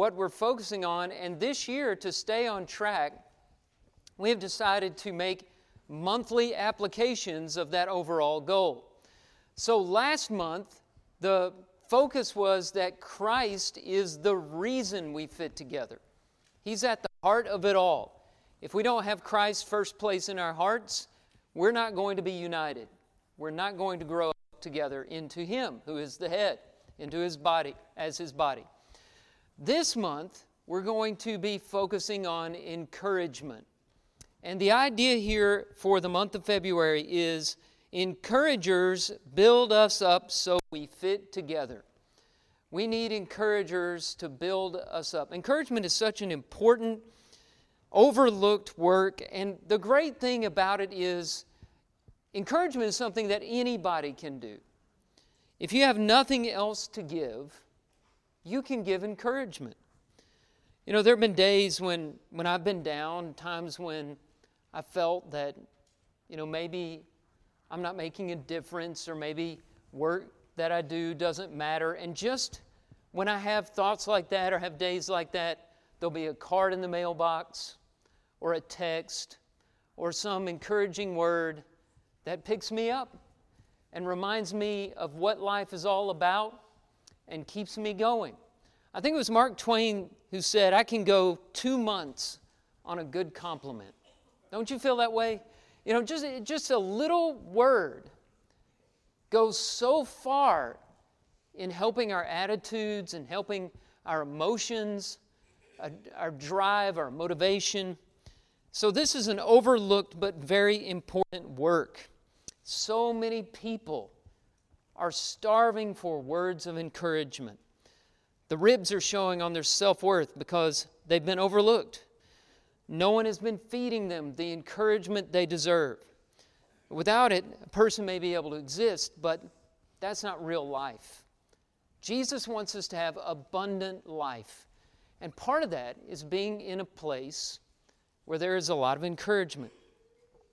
what we're focusing on. And this year, to stay on track, we have decided to make monthly applications of that overall goal. So last month, the focus was that Christ is the reason we fit together. He's at the heart of it all. If we don't have Christ first place in our hearts, we're not going to be united. We're not going to grow together into Him, who is the head, into His body, as His body. This month, we're going to be focusing on encouragement. And the idea here for the month of February is encouragers build us up so we fit together. We need encouragers to build us up. Encouragement is such an important, overlooked work, and the great thing about it is encouragement is something that anybody can do. If you have nothing else to give, you can give encouragement. You know, there have been days when, when I've been down, times when I felt that, you know, maybe I'm not making a difference, or maybe work that I do doesn't matter. And just when I have thoughts like that or have days like that, there'll be a card in the mailbox or a text or some encouraging word that picks me up and reminds me of what life is all about and keeps me going. I think it was Mark Twain who said, I can go two months on a good compliment. Don't you feel that way? You know, just, just a little word goes so far in helping our attitudes and helping our emotions, uh, our drive, our motivation. So, this is an overlooked but very important work. So many people are starving for words of encouragement. The ribs are showing on their self worth because they've been overlooked. No one has been feeding them the encouragement they deserve. Without it, a person may be able to exist, but that's not real life. Jesus wants us to have abundant life. And part of that is being in a place where there is a lot of encouragement.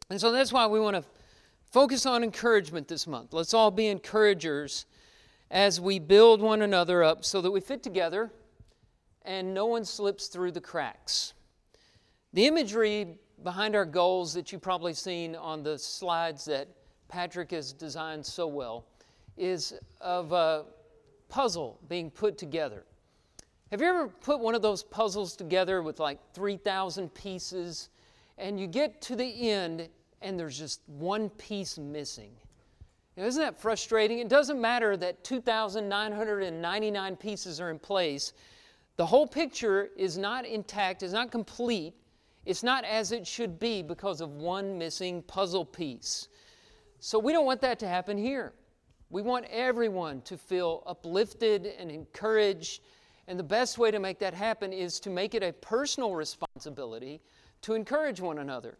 And so that's why we want to focus on encouragement this month. Let's all be encouragers as we build one another up so that we fit together and no one slips through the cracks. The imagery behind our goals that you've probably seen on the slides that Patrick has designed so well is of a puzzle being put together. Have you ever put one of those puzzles together with like 3,000 pieces and you get to the end and there's just one piece missing? Isn't that frustrating? It doesn't matter that 2,999 pieces are in place. The whole picture is not intact, it's not complete it's not as it should be because of one missing puzzle piece. So we don't want that to happen here. We want everyone to feel uplifted and encouraged. And the best way to make that happen is to make it a personal responsibility to encourage one another.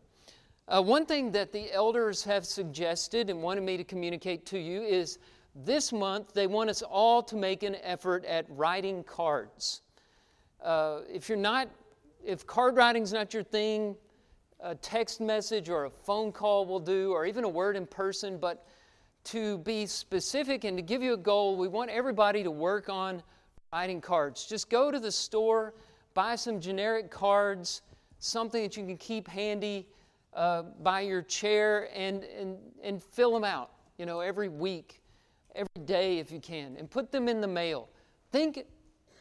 Uh, one thing that the elders have suggested and wanted me to communicate to you is this month they want us all to make an effort at writing cards. Uh, if you're not if card writing's not your thing, a text message or a phone call will do, or even a word in person, but to be specific and to give you a goal, we want everybody to work on writing cards. Just go to the store, buy some generic cards, something that you can keep handy uh, by your chair, and, and, and fill them out, you know, every week, every day if you can, and put them in the mail. Think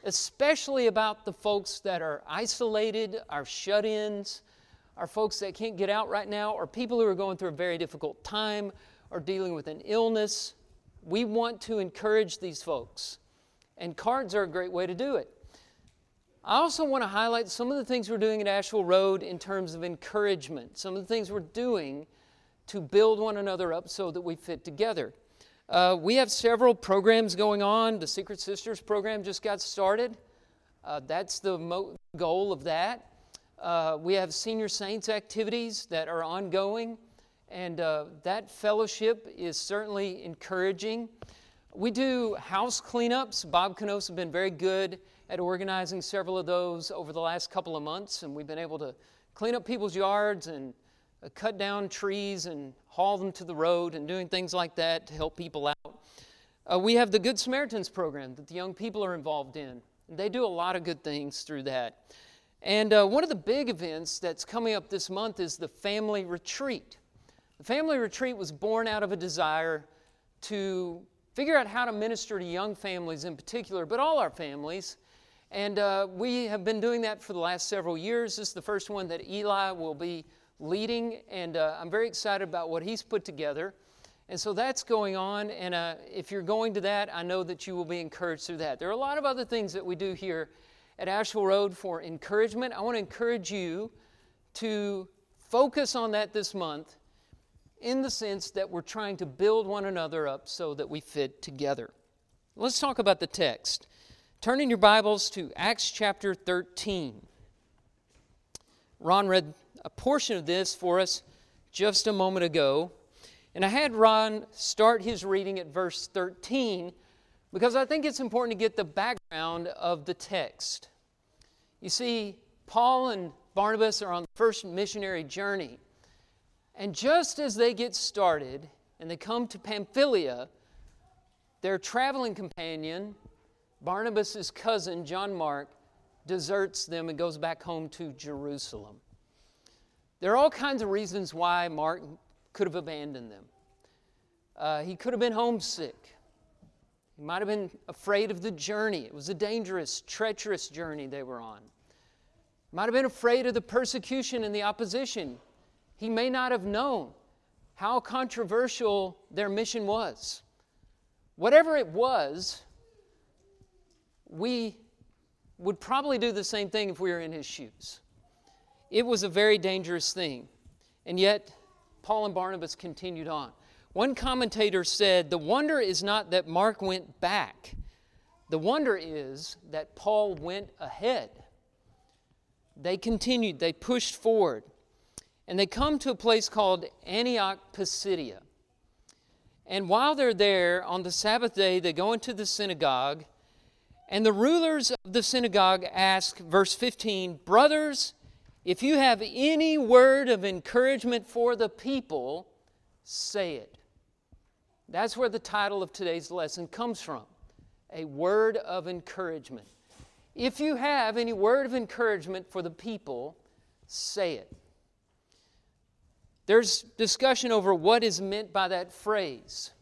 especially about the folks that are isolated, our shut ins, our folks that can't get out right now, or people who are going through a very difficult time or dealing with an illness. We want to encourage these folks, and cards are a great way to do it. I also want to highlight some of the things we're doing at Asheville Road in terms of encouragement, some of the things we're doing to build one another up so that we fit together. Uh, we have several programs going on. The Secret Sisters program just got started. Uh, that's the mo- goal of that. Uh, we have Senior Saints activities that are ongoing, and uh, that fellowship is certainly encouraging. We do house cleanups. Bob Canos has been very good at organizing several of those over the last couple of months, and we've been able to clean up people's yards and uh, cut down trees and haul them to the road and doing things like that to help people out. Uh, we have the Good Samaritans program that the young people are involved in. They do a lot of good things through that. And uh, one of the big events that's coming up this month is the family retreat. The family retreat was born out of a desire to figure out how to minister to young families in particular, but all our families. And uh, we have been doing that for the last several years. This is the first one that Eli will be leading, and uh, I'm very excited about what he's put together. And so that's going on, and uh, if you're going to that, I know that you will be encouraged through that. There are a lot of other things that we do here at Asheville Road for encouragement. I want to encourage you to focus on that this month in the sense that we're trying to build one another up so that we fit together. Let's talk about the text. Turn in your Bibles to Acts chapter 13. Ron read a portion of this for us just a moment ago. And I had Ron start his reading at verse 13 because I think it's important to get the background of the text. You see, Paul and Barnabas are on the first missionary journey. And just as they get started and they come to Pamphylia, their traveling companion, Barnabas' cousin, John Mark, deserts them and goes back home to Jerusalem. There are all kinds of reasons why Mark could have abandoned them. Uh, he could have been homesick. He might have been afraid of the journey. It was a dangerous, treacherous journey they were on. Might have been afraid of the persecution and the opposition. He may not have known how controversial their mission was. Whatever it was, we would probably do the same thing if we were in his shoes. It was a very dangerous thing. And yet, Paul and Barnabas continued on. One commentator said, The wonder is not that Mark went back, the wonder is that Paul went ahead. They continued, they pushed forward, and they come to a place called Antioch Pisidia. And while they're there on the Sabbath day, they go into the synagogue and the rulers of the synagogue ask, verse 15, Brothers, if you have any word of encouragement for the people, say it. That's where the title of today's lesson comes from a word of encouragement. If you have any word of encouragement for the people, say it. There's discussion over what is meant by that phrase.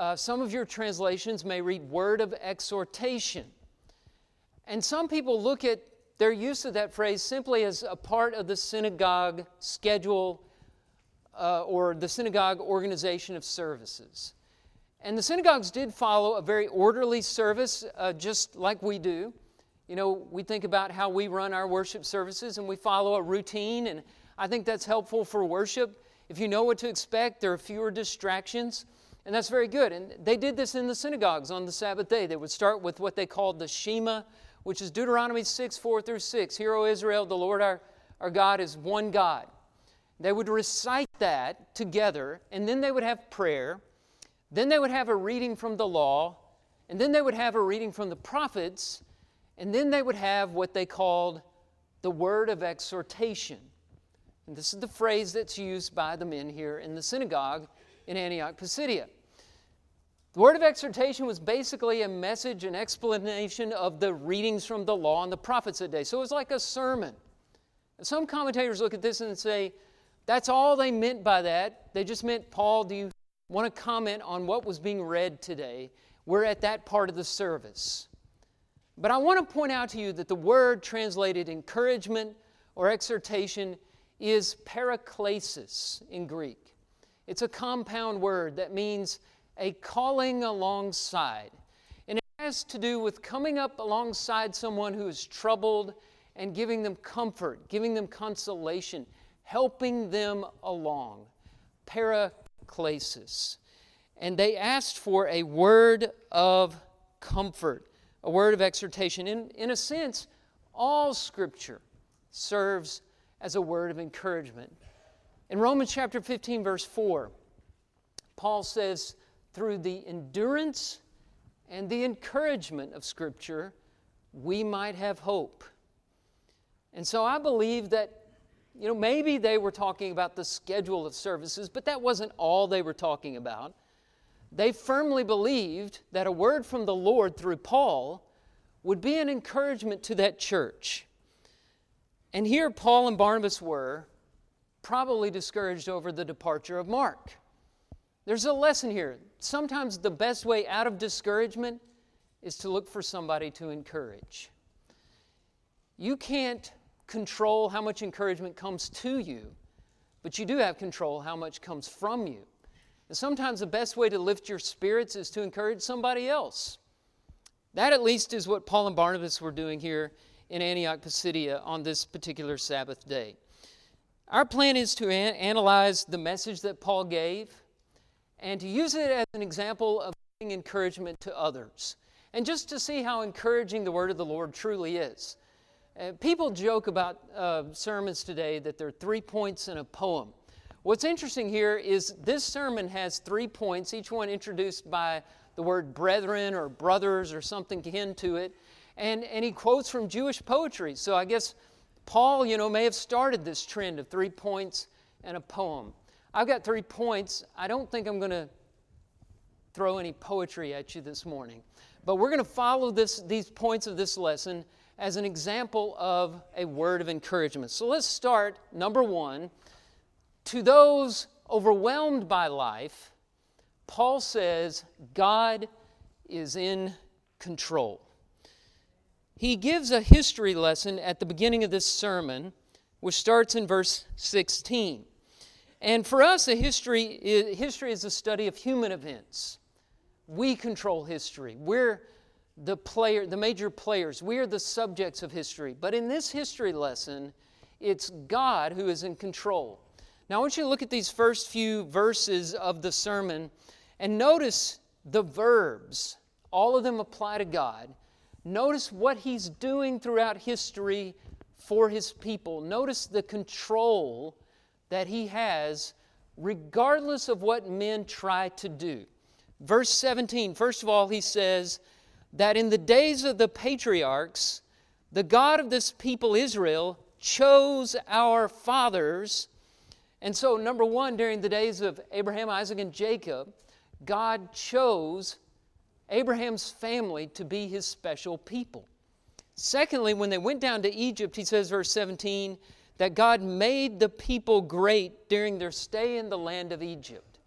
Uh, some of your translations may read word of exhortation. And some people look at their use of that phrase simply as a part of the synagogue schedule uh, or the synagogue organization of services. And the synagogues did follow a very orderly service, uh, just like we do. You know, we think about how we run our worship services and we follow a routine, and I think that's helpful for worship. If you know what to expect, there are fewer distractions. And that's very good. And they did this in the synagogues on the Sabbath day. They would start with what they called the Shema, which is Deuteronomy 6, 4 through 6. Hear, O Israel, the Lord our, our God is one God. They would recite that together, and then they would have prayer. Then they would have a reading from the law, and then they would have a reading from the prophets, and then they would have what they called the word of exhortation. And this is the phrase that's used by the men here in the synagogue in Antioch Pisidia. The word of exhortation was basically a message, an explanation of the readings from the law and the prophets that day. So it was like a sermon. And some commentators look at this and say, that's all they meant by that. They just meant, Paul, do you want to comment on what was being read today? We're at that part of the service. But I want to point out to you that the word translated encouragement or exhortation is paraklesis in Greek. It's a compound word that means a calling alongside. And it has to do with coming up alongside someone who is troubled and giving them comfort, giving them consolation, helping them along. Paraklesis. And they asked for a word of comfort, a word of exhortation. In, in a sense, all Scripture serves as a word of encouragement. In Romans chapter 15, verse 4, Paul says, through the endurance and the encouragement of Scripture, we might have hope. And so I believe that, you know, maybe they were talking about the schedule of services, but that wasn't all they were talking about. They firmly believed that a word from the Lord through Paul would be an encouragement to that church. And here Paul and Barnabas were probably discouraged over the departure of Mark. There's a lesson here. Sometimes the best way out of discouragement is to look for somebody to encourage. You can't control how much encouragement comes to you, but you do have control how much comes from you. And sometimes the best way to lift your spirits is to encourage somebody else. That, at least, is what Paul and Barnabas were doing here in Antioch Pisidia on this particular Sabbath day. Our plan is to an- analyze the message that Paul gave and to use it as an example of giving encouragement to others, and just to see how encouraging the word of the Lord truly is. Uh, people joke about uh, sermons today that they're three points in a poem. What's interesting here is this sermon has three points, each one introduced by the word brethren or brothers or something akin to it. And, and he quotes from Jewish poetry. So I guess Paul, you know, may have started this trend of three points and a poem. I've got three points. I don't think I'm going to throw any poetry at you this morning. But we're going to follow this, these points of this lesson as an example of a word of encouragement. So let's start, number one, to those overwhelmed by life, Paul says, God is in control. He gives a history lesson at the beginning of this sermon, which starts in verse 16. And for us, a history, history is a study of human events. We control history. We're the player, the major players. We are the subjects of history. But in this history lesson, it's God who is in control. Now, I want you to look at these first few verses of the sermon and notice the verbs. All of them apply to God. Notice what He's doing throughout history for His people. Notice the control that He has, regardless of what men try to do. Verse 17, first of all, He says, that in the days of the patriarchs, the God of this people, Israel, chose our fathers. And so, number one, during the days of Abraham, Isaac, and Jacob, God chose Abraham's family to be his special people. Secondly, when they went down to Egypt, he says, verse 17, that God made the people great during their stay in the land of Egypt.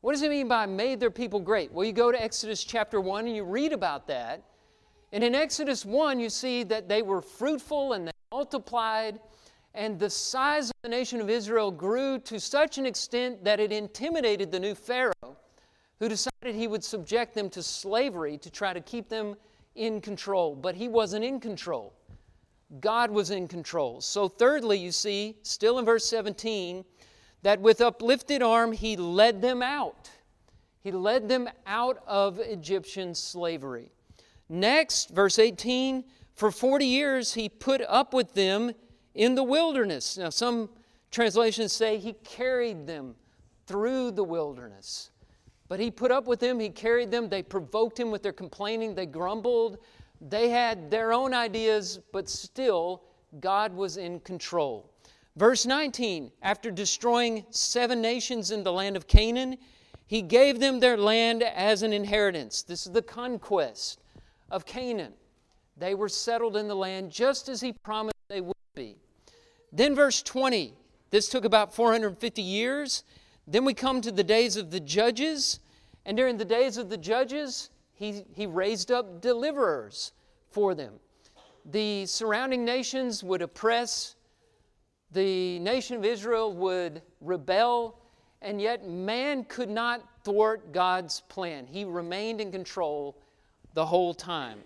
What does it mean by made their people great? Well, you go to Exodus chapter 1 and you read about that. And in Exodus 1, you see that they were fruitful and they multiplied, and the size of the nation of Israel grew to such an extent that it intimidated the new Pharaoh, who decided he would subject them to slavery to try to keep them in control. But he wasn't in control, God was in control. So, thirdly, you see, still in verse 17, that with uplifted arm he led them out. He led them out of Egyptian slavery. Next, verse 18, for 40 years he put up with them in the wilderness. Now, some translations say he carried them through the wilderness. But he put up with them, he carried them, they provoked him with their complaining, they grumbled, they had their own ideas, but still, God was in control. Verse 19 After destroying seven nations in the land of Canaan, he gave them their land as an inheritance. This is the conquest of Canaan. They were settled in the land just as he promised they would be. Then, verse 20 this took about 450 years. Then we come to the days of the judges. And during the days of the judges, he, he raised up deliverers for them. The surrounding nations would oppress the nation of Israel would rebel, and yet man could not thwart God's plan. He remained in control the whole time.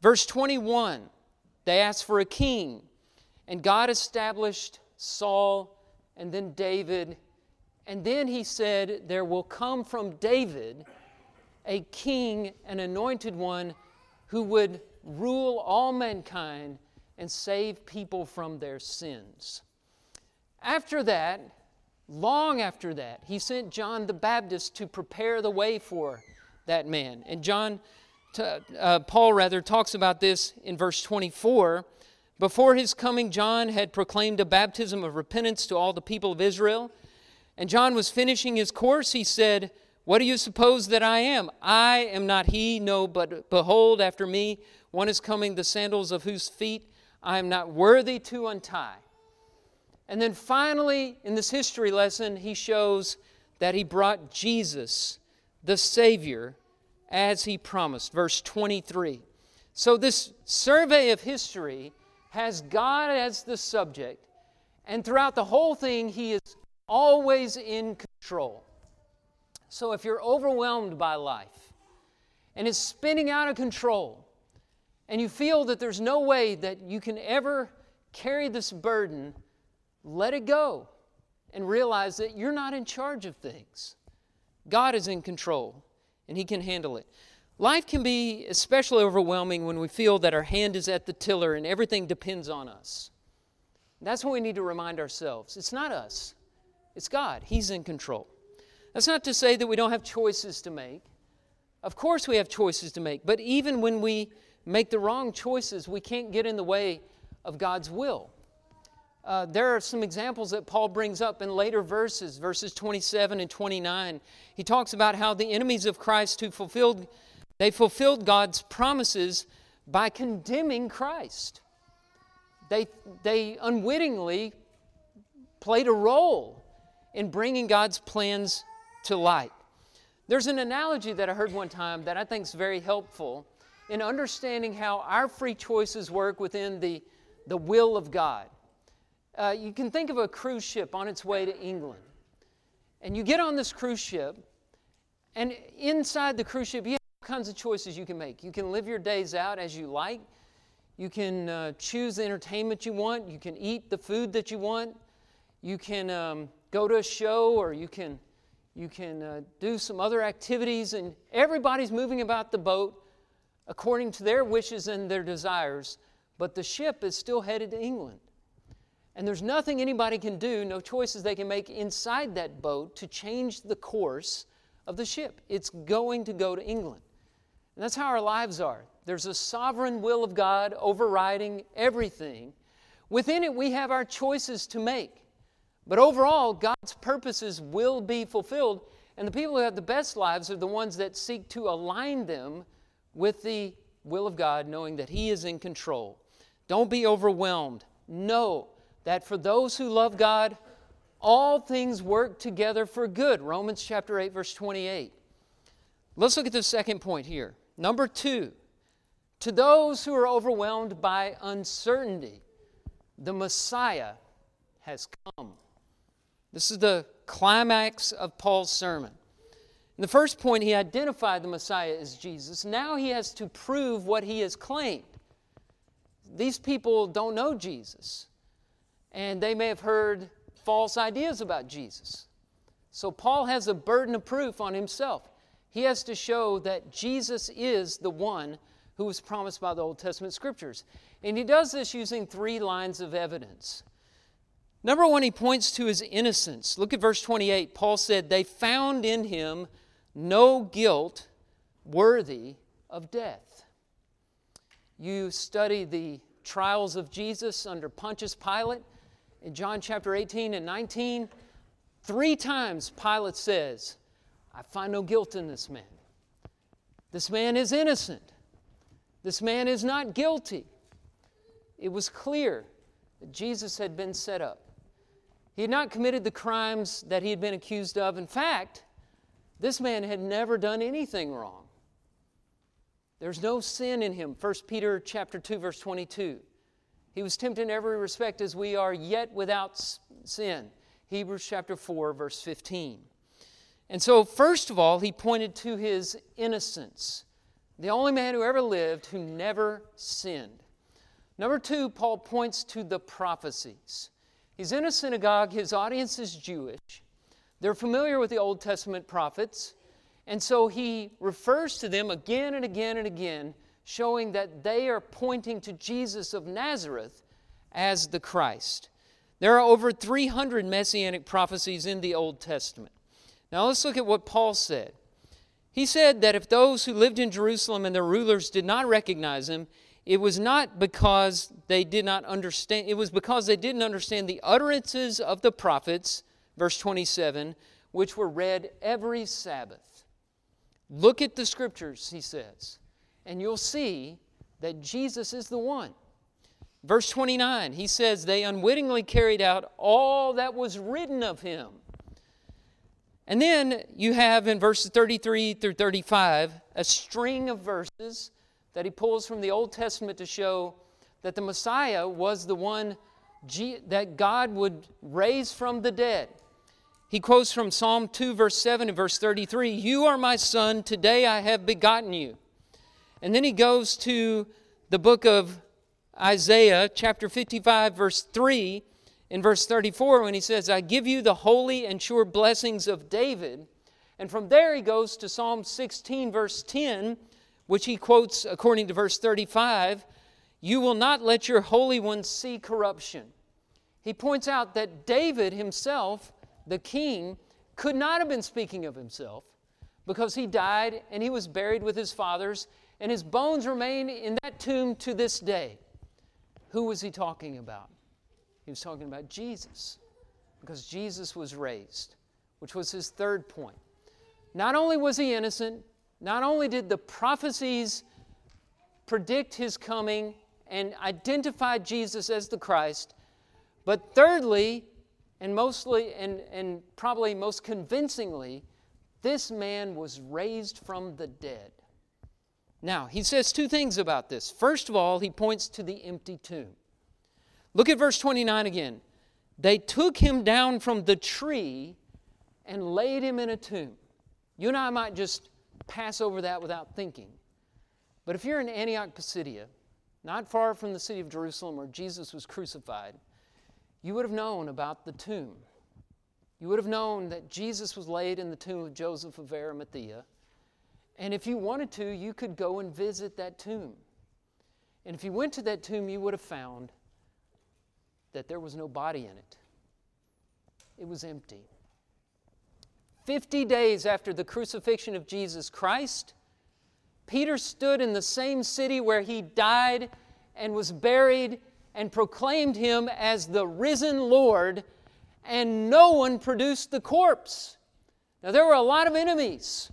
Verse 21 they asked for a king, and God established Saul and then David. And then he said, There will come from David a king, an anointed one, who would rule all mankind and save people from their sins. After that, long after that, he sent John the Baptist to prepare the way for that man. And John, uh, Paul rather, talks about this in verse 24. Before his coming, John had proclaimed a baptism of repentance to all the people of Israel. And John was finishing his course. He said, What do you suppose that I am? I am not he, no, but behold, after me one is coming, the sandals of whose feet I am not worthy to untie. And then finally, in this history lesson, he shows that he brought Jesus, the Savior, as he promised. Verse 23. So, this survey of history has God as the subject, and throughout the whole thing, he is always in control. So, if you're overwhelmed by life and it's spinning out of control, and you feel that there's no way that you can ever carry this burden, let it go and realize that you're not in charge of things. God is in control and He can handle it. Life can be especially overwhelming when we feel that our hand is at the tiller and everything depends on us. That's when we need to remind ourselves it's not us, it's God. He's in control. That's not to say that we don't have choices to make. Of course, we have choices to make, but even when we make the wrong choices, we can't get in the way of God's will. Uh, there are some examples that Paul brings up in later verses, verses 27 and 29. He talks about how the enemies of Christ who fulfilled, they fulfilled God's promises by condemning Christ. They, they unwittingly played a role in bringing God's plans to light. There's an analogy that I heard one time that I think is very helpful in understanding how our free choices work within the, the will of God. Uh, you can think of a cruise ship on its way to England. And you get on this cruise ship, and inside the cruise ship, you have all kinds of choices you can make. You can live your days out as you like. You can uh, choose the entertainment you want. You can eat the food that you want. You can um, go to a show or you can, you can uh, do some other activities. And everybody's moving about the boat according to their wishes and their desires. But the ship is still headed to England. And there's nothing anybody can do, no choices they can make inside that boat to change the course of the ship. It's going to go to England. And that's how our lives are. There's a sovereign will of God overriding everything. Within it, we have our choices to make. But overall, God's purposes will be fulfilled. And the people who have the best lives are the ones that seek to align them with the will of God, knowing that He is in control. Don't be overwhelmed. Know that for those who love God, all things work together for good. Romans chapter 8, verse 28. Let's look at the second point here. Number two, to those who are overwhelmed by uncertainty, the Messiah has come. This is the climax of Paul's sermon. In the first point, he identified the Messiah as Jesus. Now he has to prove what he has claimed. These people don't know Jesus and they may have heard false ideas about Jesus. So Paul has a burden of proof on himself. He has to show that Jesus is the one who was promised by the Old Testament scriptures. And he does this using three lines of evidence. Number one, he points to his innocence. Look at verse 28. Paul said, They found in him no guilt worthy of death. You study the trials of Jesus under Pontius Pilate in John chapter 18 and 19, three times Pilate says, I find no guilt in this man. This man is innocent. This man is not guilty. It was clear that Jesus had been set up. He had not committed the crimes that he had been accused of. In fact, this man had never done anything wrong. There's no sin in him. 1 Peter chapter 2 verse 22. He was tempted in every respect as we are, yet without sin. Hebrews chapter 4, verse 15. And so, first of all, he pointed to his innocence. The only man who ever lived who never sinned. Number two, Paul points to the prophecies. He's in a synagogue, his audience is Jewish. They're familiar with the Old Testament prophets, and so he refers to them again and again and again showing that they are pointing to Jesus of Nazareth as the Christ. There are over 300 messianic prophecies in the Old Testament. Now let's look at what Paul said. He said that if those who lived in Jerusalem and their rulers did not recognize him, it was not because they did not understand, it was because they didn't understand the utterances of the prophets, verse 27, which were read every Sabbath. Look at the scriptures, he says, and you'll see that Jesus is the one. Verse 29, he says, They unwittingly carried out all that was written of him. And then you have in verses 33 through 35 a string of verses that he pulls from the Old Testament to show that the Messiah was the one that God would raise from the dead. He quotes from Psalm 2, verse 7 and verse 33 You are my son, today I have begotten you. And then he goes to the book of Isaiah, chapter 55, verse 3, in verse 34, when he says, I give you the holy and sure blessings of David. And from there he goes to Psalm 16, verse 10, which he quotes according to verse 35 You will not let your Holy One see corruption. He points out that David himself, the king, could not have been speaking of himself because he died and he was buried with his fathers, and his bones remain in that tomb to this day. Who was he talking about? He was talking about Jesus because Jesus was raised, which was his third point. Not only was he innocent, not only did the prophecies predict his coming and identify Jesus as the Christ, but thirdly, and mostly and, and probably most convincingly, this man was raised from the dead. Now, he says two things about this. First of all, he points to the empty tomb. Look at verse 29 again. They took him down from the tree and laid him in a tomb. You and I might just pass over that without thinking. But if you're in Antioch Pisidia, not far from the city of Jerusalem where Jesus was crucified, you would have known about the tomb. You would have known that Jesus was laid in the tomb of Joseph of Arimathea. And if you wanted to, you could go and visit that tomb. And if you went to that tomb, you would have found that there was no body in it, it was empty. 50 days after the crucifixion of Jesus Christ, Peter stood in the same city where he died and was buried and proclaimed him as the risen Lord, and no one produced the corpse. Now, there were a lot of enemies.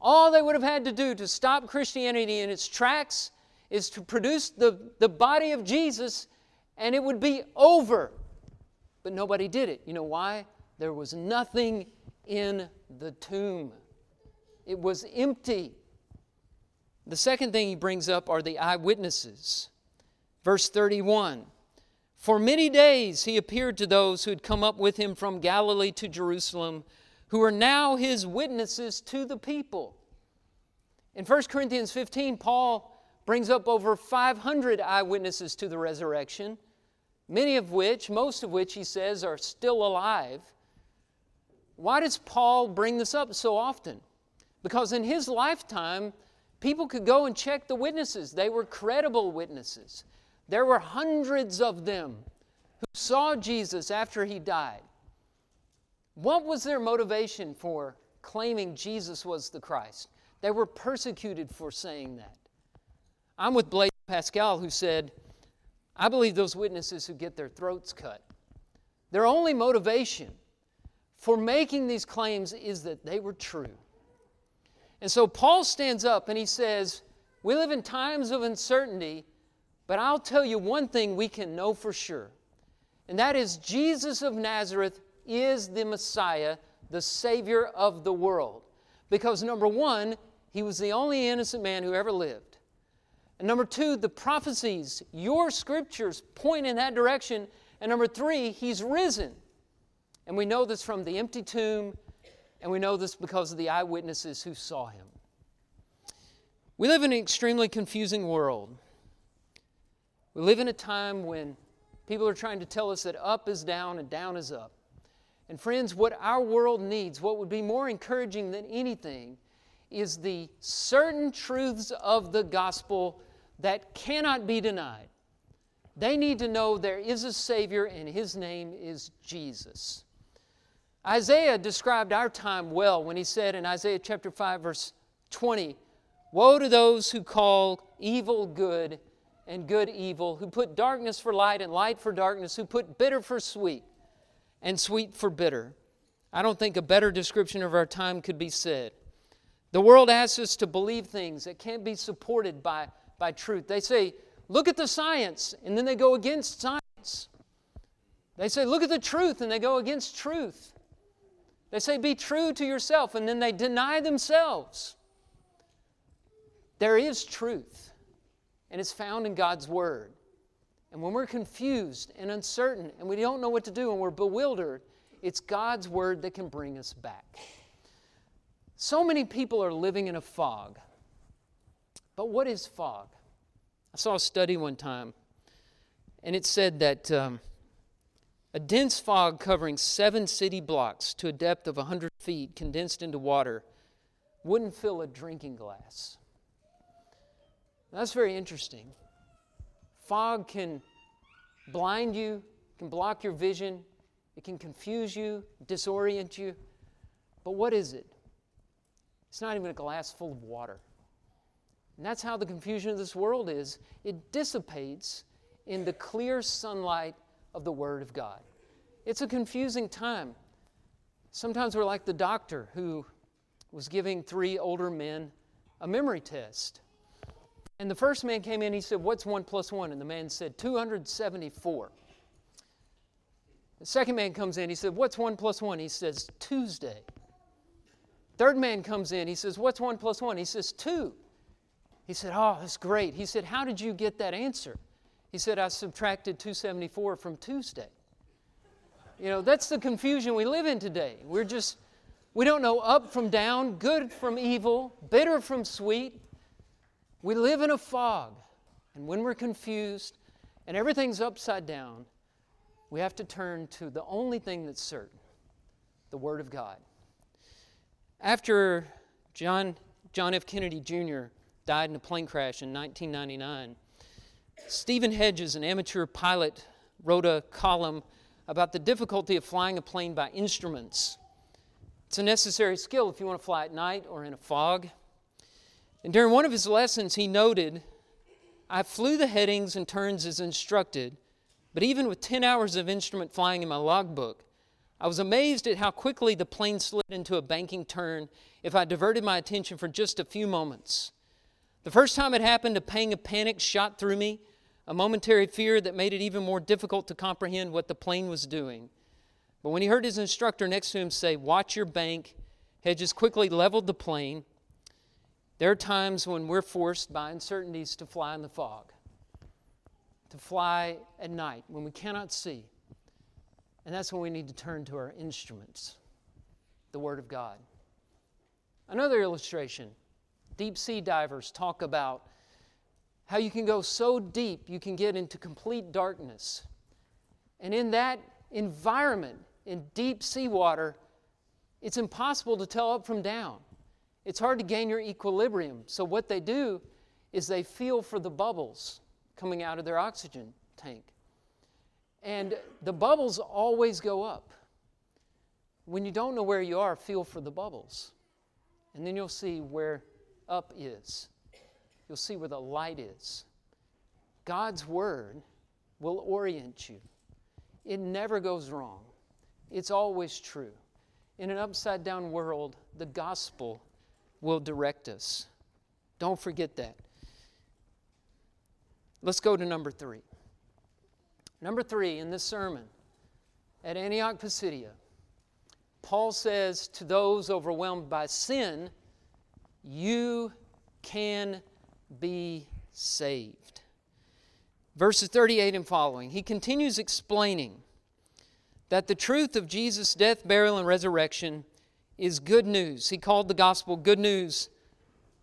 All they would have had to do to stop Christianity in its tracks is to produce the, the body of Jesus and it would be over. But nobody did it. You know why? There was nothing in the tomb, it was empty. The second thing he brings up are the eyewitnesses. Verse 31 For many days he appeared to those who had come up with him from Galilee to Jerusalem, who are now his witnesses to the people. In 1 Corinthians 15, Paul brings up over 500 eyewitnesses to the resurrection many of which, most of which, he says, are still alive. Why does Paul bring this up so often? Because in his lifetime, people could go and check the witnesses. They were credible witnesses. There were hundreds of them who saw Jesus after he died. What was their motivation for claiming Jesus was the Christ? They were persecuted for saying that. I'm with Blaise Pascal, who said, I believe those witnesses who get their throats cut, their only motivation for making these claims is that they were true. And so Paul stands up and he says, We live in times of uncertainty, but I'll tell you one thing we can know for sure, and that is Jesus of Nazareth is the Messiah, the Savior of the world. Because number one, he was the only innocent man who ever lived. And number two, the prophecies, your scriptures point in that direction. And number three, he's risen. And we know this from the empty tomb, and we know this because of the eyewitnesses who saw him. We live in an extremely confusing world. We live in a time when people are trying to tell us that up is down and down is up. And friends, what our world needs, what would be more encouraging than anything, is the certain truths of the gospel that cannot be denied. They need to know there is a Savior and His name is Jesus. Isaiah described our time well when he said in Isaiah chapter 5, verse 20, Woe to those who call evil good and good evil, who put darkness for light and light for darkness, who put bitter for sweet and sweet for bitter. I don't think a better description of our time could be said. The world asks us to believe things that can't be supported by, by truth. They say, look at the science, and then they go against science. They say, look at the truth, and they go against truth. They say, be true to yourself, and then they deny themselves. There is truth, and it's found in God's Word. And when we're confused and uncertain and we don't know what to do and we're bewildered, it's God's Word that can bring us back. So many people are living in a fog. But what is fog? I saw a study one time, and it said that um, a dense fog covering seven city blocks to a depth of 100 feet, condensed into water, wouldn't fill a drinking glass. That's very interesting. Fog can blind you, can block your vision, it can confuse you, disorient you. But what is it? It's not even a glass full of water. And that's how the confusion of this world is. It dissipates in the clear sunlight of the Word of God. It's a confusing time. Sometimes we're like the doctor who was giving three older men a memory test. And the first man came in, he said, What's one plus one? And the man said, 274. The second man comes in, he said, What's one plus one? He says, Tuesday. Third man comes in, he says, What's one plus one? He says, Two. He said, Oh, that's great. He said, How did you get that answer? He said, I subtracted 274 from Tuesday. You know, that's the confusion we live in today. We're just, we don't know up from down, good from evil, bitter from sweet. We live in a fog. And when we're confused and everything's upside down, we have to turn to the only thing that's certain the Word of God. After John, John F. Kennedy Jr. died in a plane crash in 1999, Stephen Hedges, an amateur pilot, wrote a column about the difficulty of flying a plane by instruments. It's a necessary skill if you want to fly at night or in a fog. And during one of his lessons, he noted, I flew the headings and turns as instructed, but even with 10 hours of instrument flying in my logbook, I was amazed at how quickly the plane slid into a banking turn if I diverted my attention for just a few moments. The first time it happened, a pang of panic shot through me, a momentary fear that made it even more difficult to comprehend what the plane was doing. But when he heard his instructor next to him say, Watch your bank, Hedges quickly leveled the plane there are times when we're forced by uncertainties to fly in the fog, to fly at night when we cannot see. And that's when we need to turn to our instruments, the Word of God. Another illustration deep sea divers talk about how you can go so deep you can get into complete darkness. And in that environment, in deep sea water, it's impossible to tell up from down it's hard to gain your equilibrium. So, what they do is they feel for the bubbles coming out of their oxygen tank. And the bubbles always go up. When you don't know where you are, feel for the bubbles. And then you'll see where up is. You'll see where the light is. God's Word will orient you. It never goes wrong, it's always true. In an upside down world, the gospel will direct us. Don't forget that. Let's go to number three. Number three in this sermon at Antioch Pisidia, Paul says to those overwhelmed by sin, You can be saved. Verses 38 and following, he continues explaining that the truth of Jesus' death, burial, and resurrection is good news. He called the gospel good news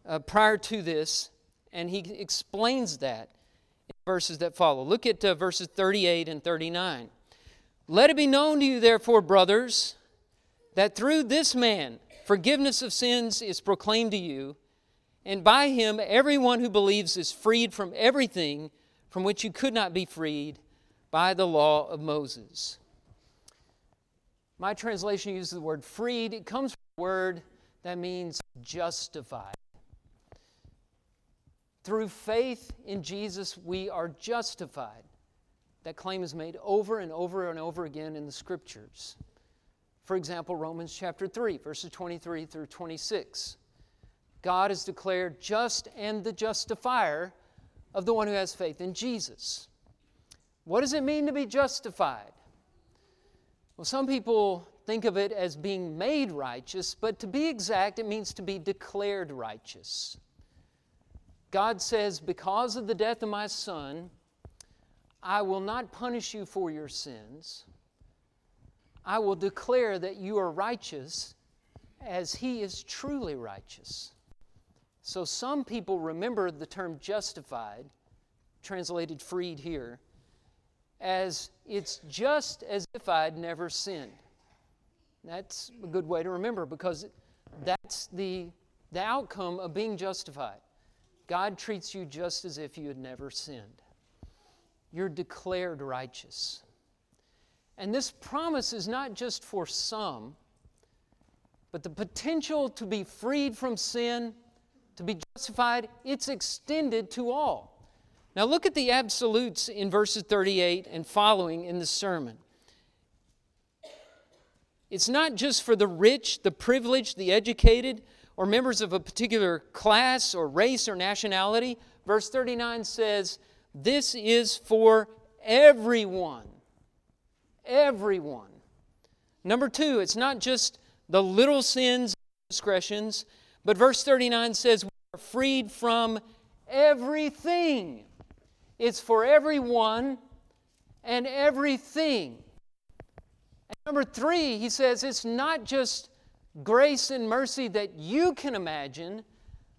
uh, prior to this, and he explains that in verses that follow. Look at uh, verses 38 and 39. Let it be known to you, therefore, brothers, that through this man forgiveness of sins is proclaimed to you, and by him everyone who believes is freed from everything from which you could not be freed by the law of Moses. My translation uses the word freed. It comes from a word that means justified. Through faith in Jesus, we are justified. That claim is made over and over and over again in the scriptures. For example, Romans chapter 3, verses 23 through 26. God is declared just and the justifier of the one who has faith in Jesus. What does it mean to be justified? Well, some people think of it as being made righteous, but to be exact, it means to be declared righteous. God says, Because of the death of my Son, I will not punish you for your sins. I will declare that you are righteous as He is truly righteous. So some people remember the term justified, translated freed here, as it's just as if I'd never sinned. That's a good way to remember because that's the, the outcome of being justified. God treats you just as if you had never sinned. You're declared righteous. And this promise is not just for some, but the potential to be freed from sin to be justified, it's extended to all. Now look at the absolutes in verses 38 and following in the sermon. It's not just for the rich, the privileged, the educated, or members of a particular class or race or nationality. Verse 39 says, This is for everyone. Everyone. Number two, it's not just the little sins and discretions, but verse 39 says we are freed from everything. It's for everyone and everything. And number three, he says it's not just grace and mercy that you can imagine,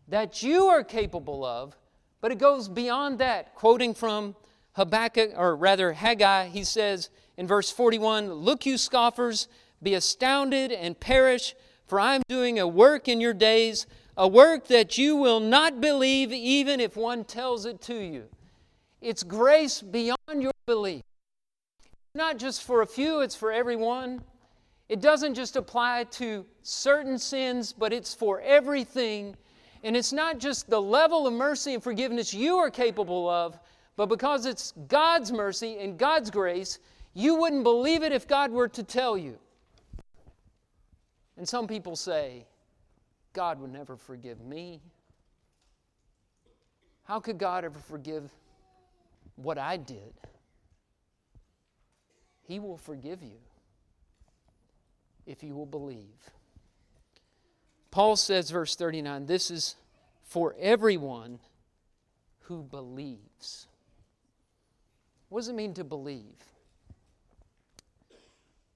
that you are capable of, but it goes beyond that. Quoting from Habakkuk, or rather Haggai, he says in verse 41 Look, you scoffers, be astounded and perish for I am doing a work in your days, a work that you will not believe even if one tells it to you. It's grace beyond your belief. Not just for a few, it's for everyone. It doesn't just apply to certain sins, but it's for everything. And it's not just the level of mercy and forgiveness you are capable of, but because it's God's mercy and God's grace, you wouldn't believe it if God were to tell you. And some people say, God would never forgive me. How could God ever forgive what I did? He will forgive you if you will believe. Paul says, verse 39, this is for everyone who believes. What does it mean to believe?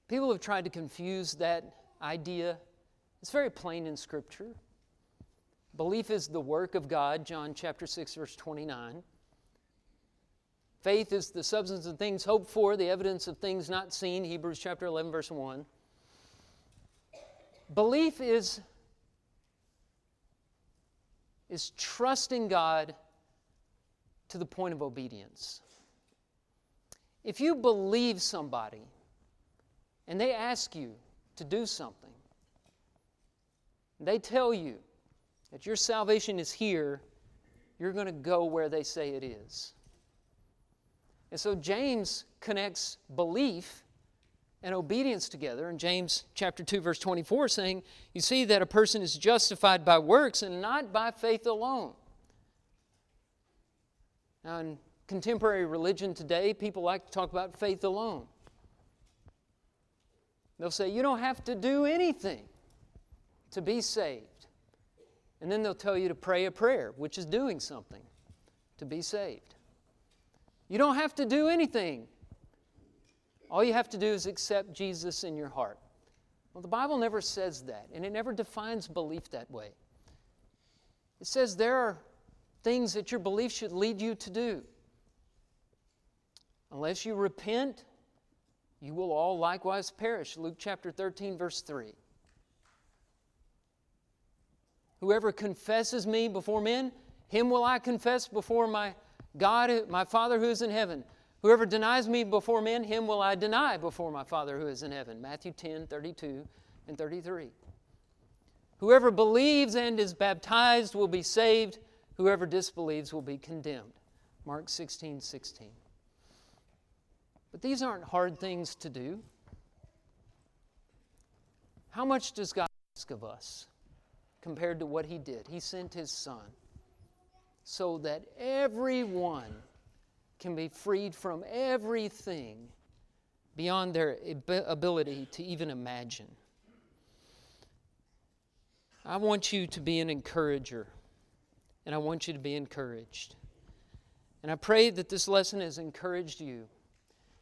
People have tried to confuse that idea. It's very plain in Scripture. Belief is the work of God, John chapter 6, verse 29. Faith is the substance of things hoped for, the evidence of things not seen, Hebrews chapter 11, verse 1. Belief is, is trusting God to the point of obedience. If you believe somebody and they ask you, to do something. They tell you that your salvation is here, you're going to go where they say it is. And so James connects belief and obedience together in James chapter 2 verse 24 saying you see that a person is justified by works and not by faith alone. Now in contemporary religion today people like to talk about faith alone. They'll say, You don't have to do anything to be saved. And then they'll tell you to pray a prayer, which is doing something to be saved. You don't have to do anything. All you have to do is accept Jesus in your heart. Well, the Bible never says that, and it never defines belief that way. It says there are things that your belief should lead you to do. Unless you repent you will all likewise perish. Luke chapter 13, verse 3. Whoever confesses me before men, him will I confess before my God, my Father who is in heaven. Whoever denies me before men, him will I deny before my Father who is in heaven. Matthew 10, 32 and 33. Whoever believes and is baptized will be saved. Whoever disbelieves will be condemned. Mark 16, 16. But these aren't hard things to do. How much does God ask of us? compared to what he did. He sent his son so that everyone can be freed from everything beyond their ability to even imagine. I want you to be an encourager, and I want you to be encouraged. And I pray that this lesson has encouraged you.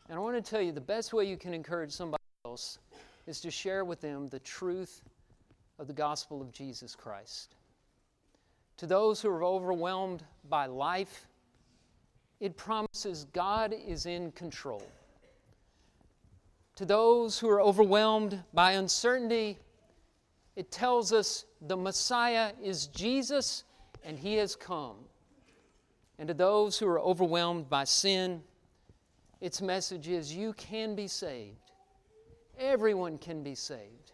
And I want to tell you the best way you can encourage somebody else is to share with them the truth of the gospel of Jesus Christ. To those who are overwhelmed by life, it promises God is in control. To those who are overwhelmed by uncertainty, it tells us the Messiah is Jesus and he has come. And to those who are overwhelmed by sin, its message is you can be saved. Everyone can be saved.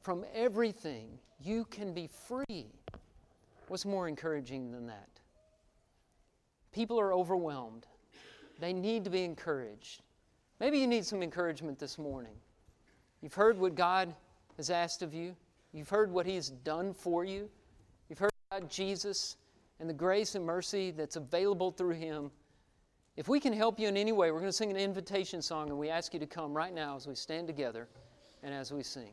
From everything, you can be free. What's more encouraging than that? People are overwhelmed. They need to be encouraged. Maybe you need some encouragement this morning. You've heard what God has asked of you, you've heard what He's done for you, you've heard about Jesus and the grace and mercy that's available through Him. If we can help you in any way, we're going to sing an invitation song, and we ask you to come right now as we stand together and as we sing.